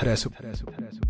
interessa.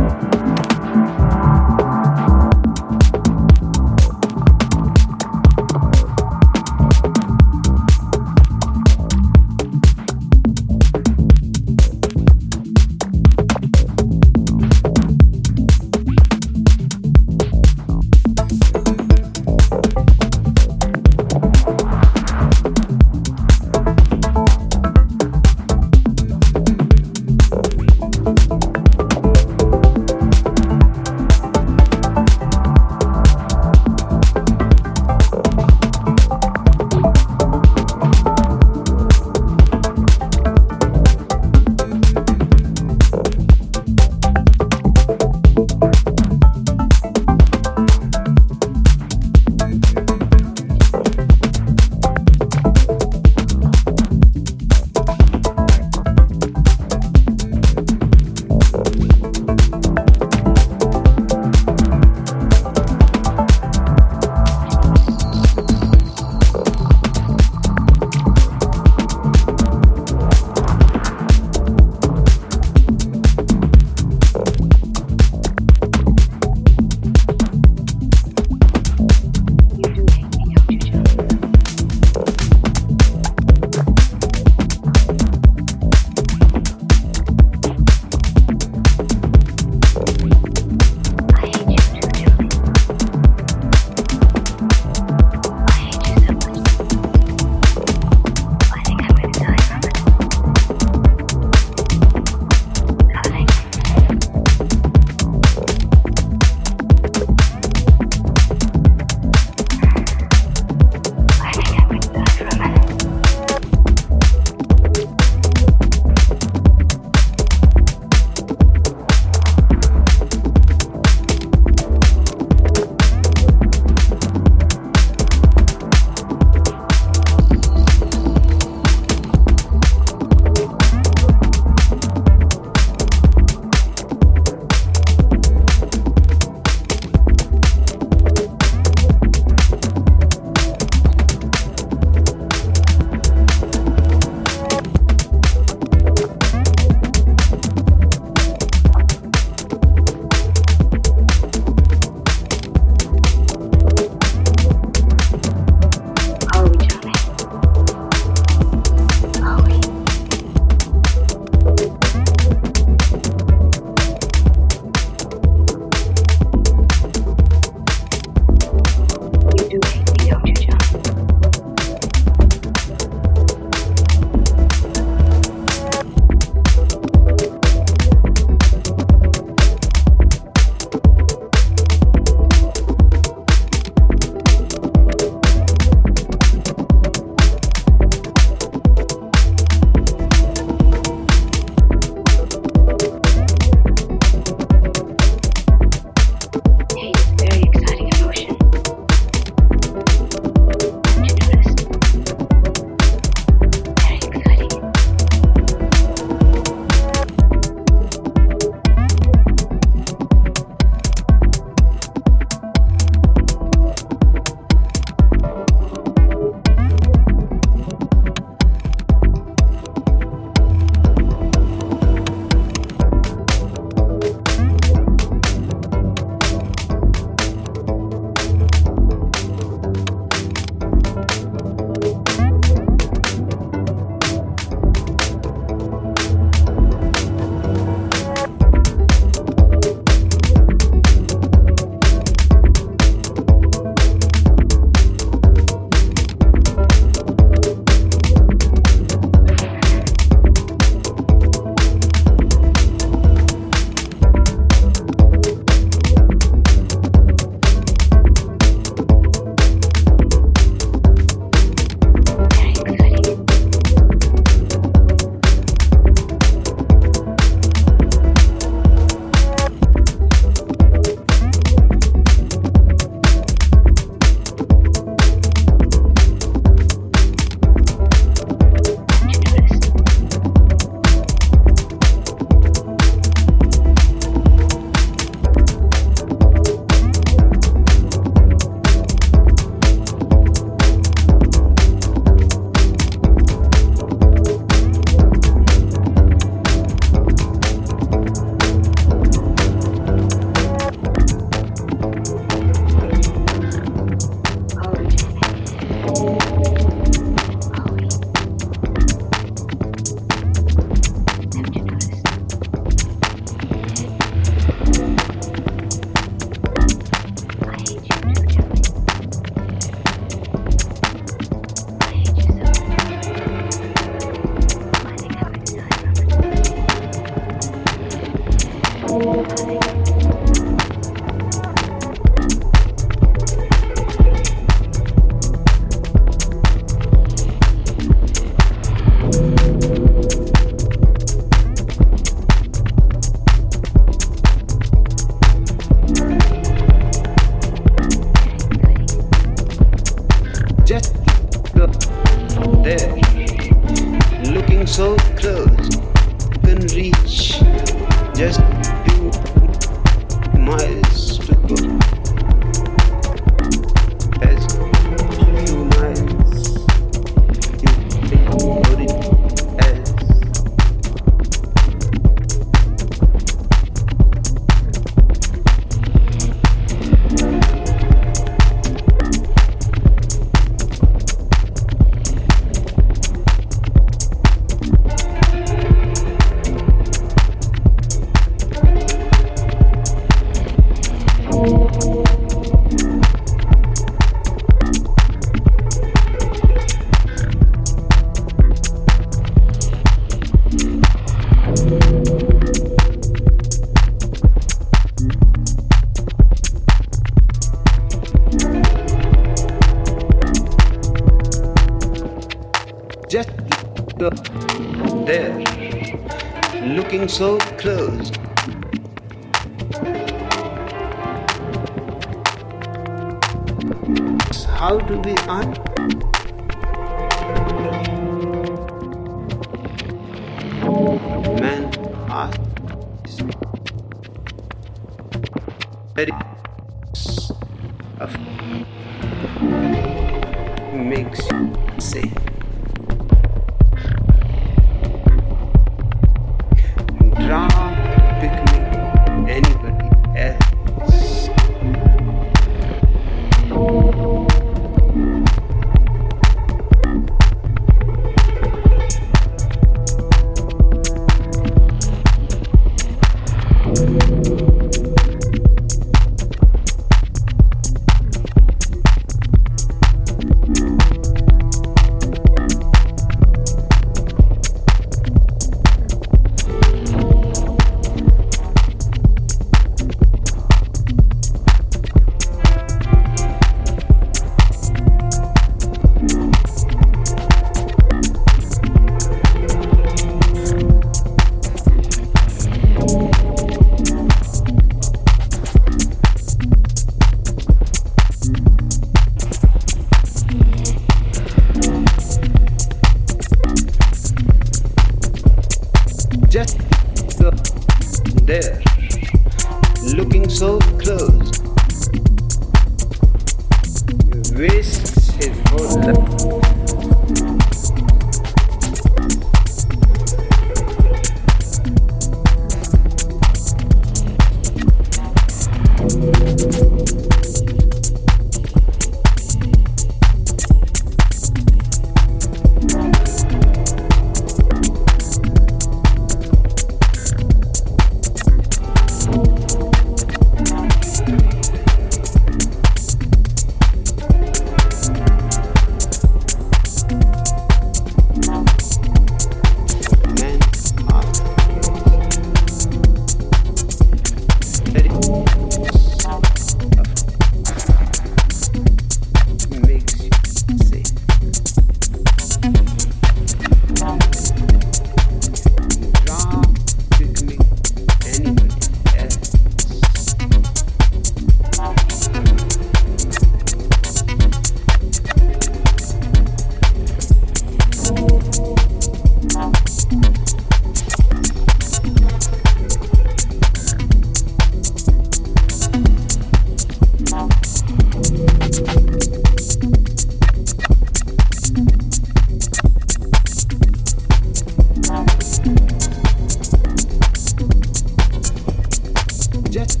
just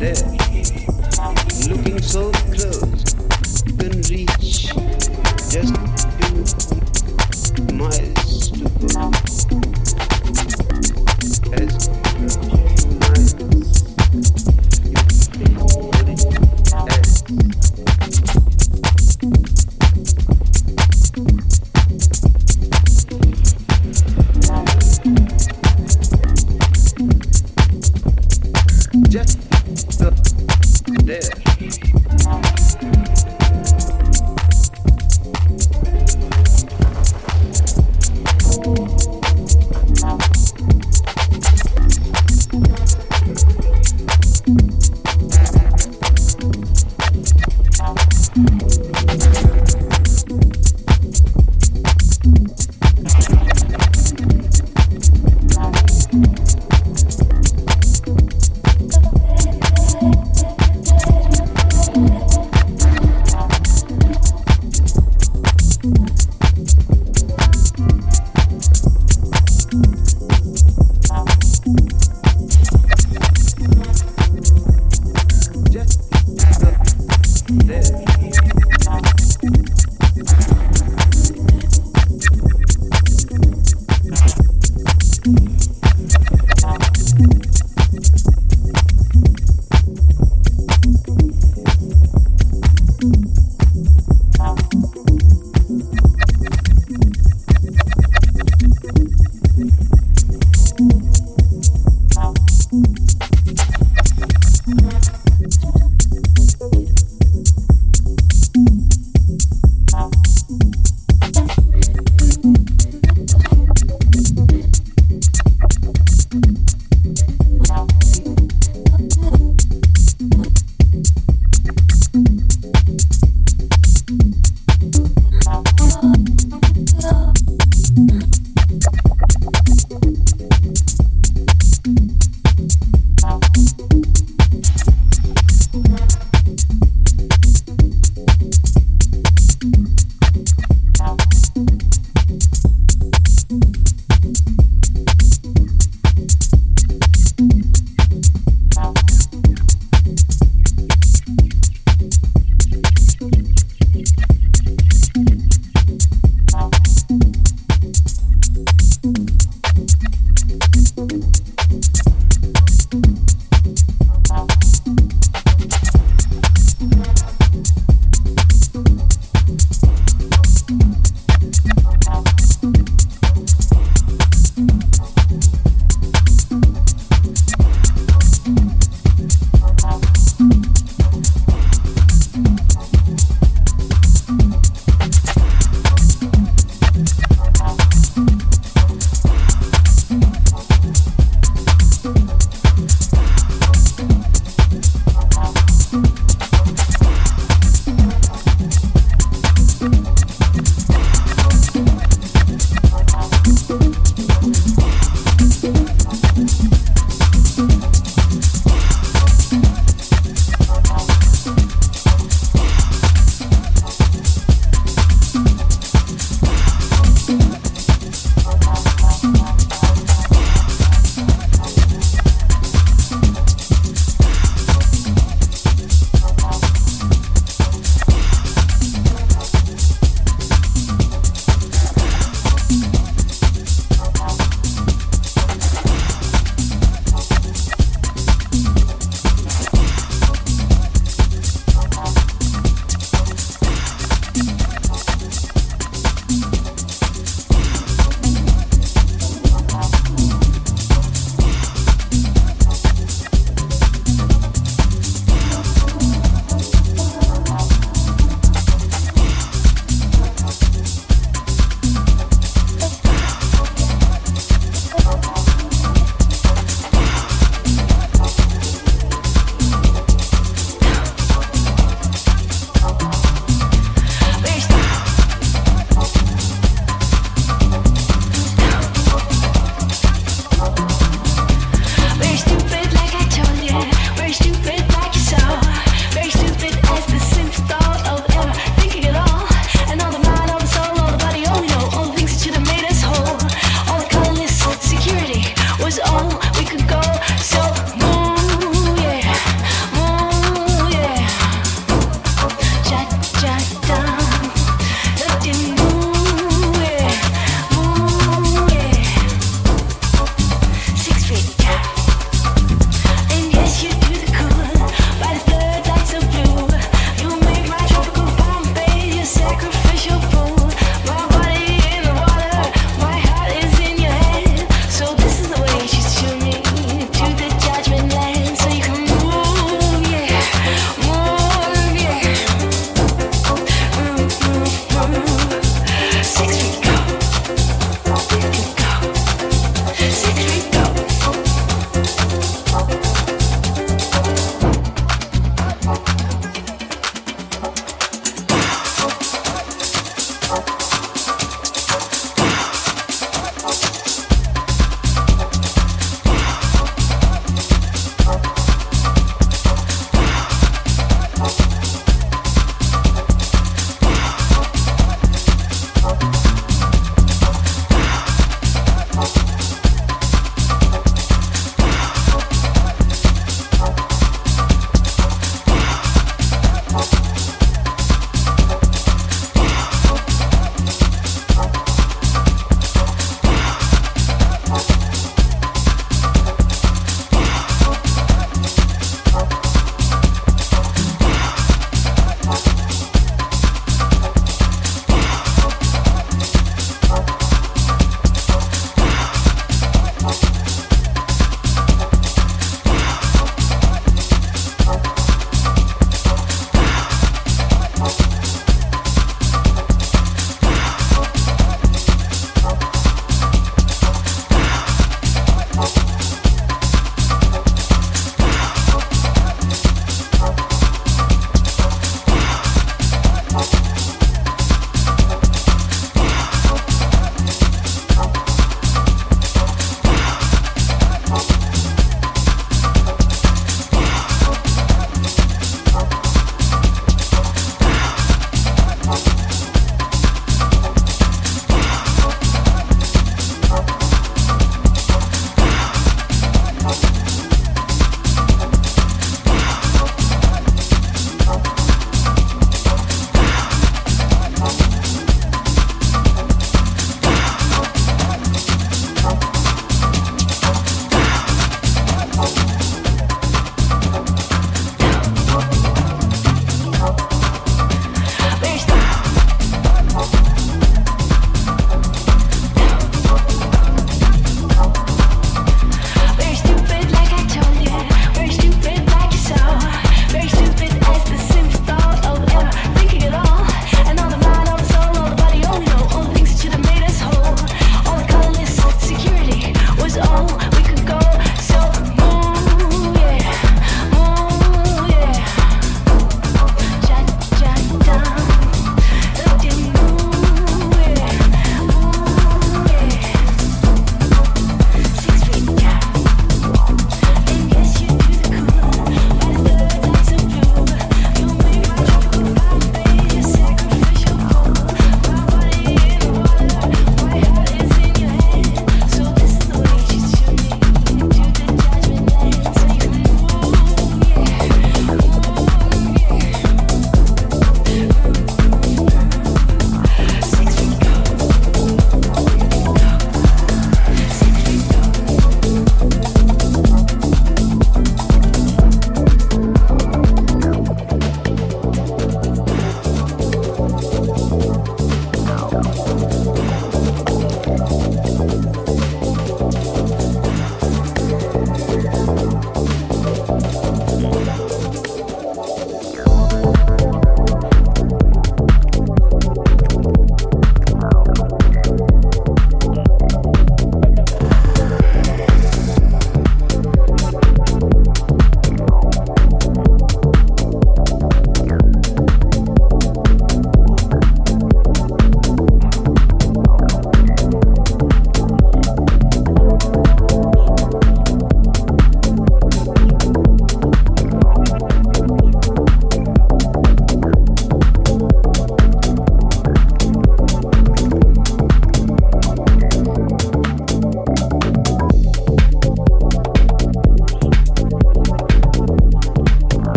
there, looking so close, you can reach just two miles.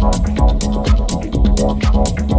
Walk, walk, walk.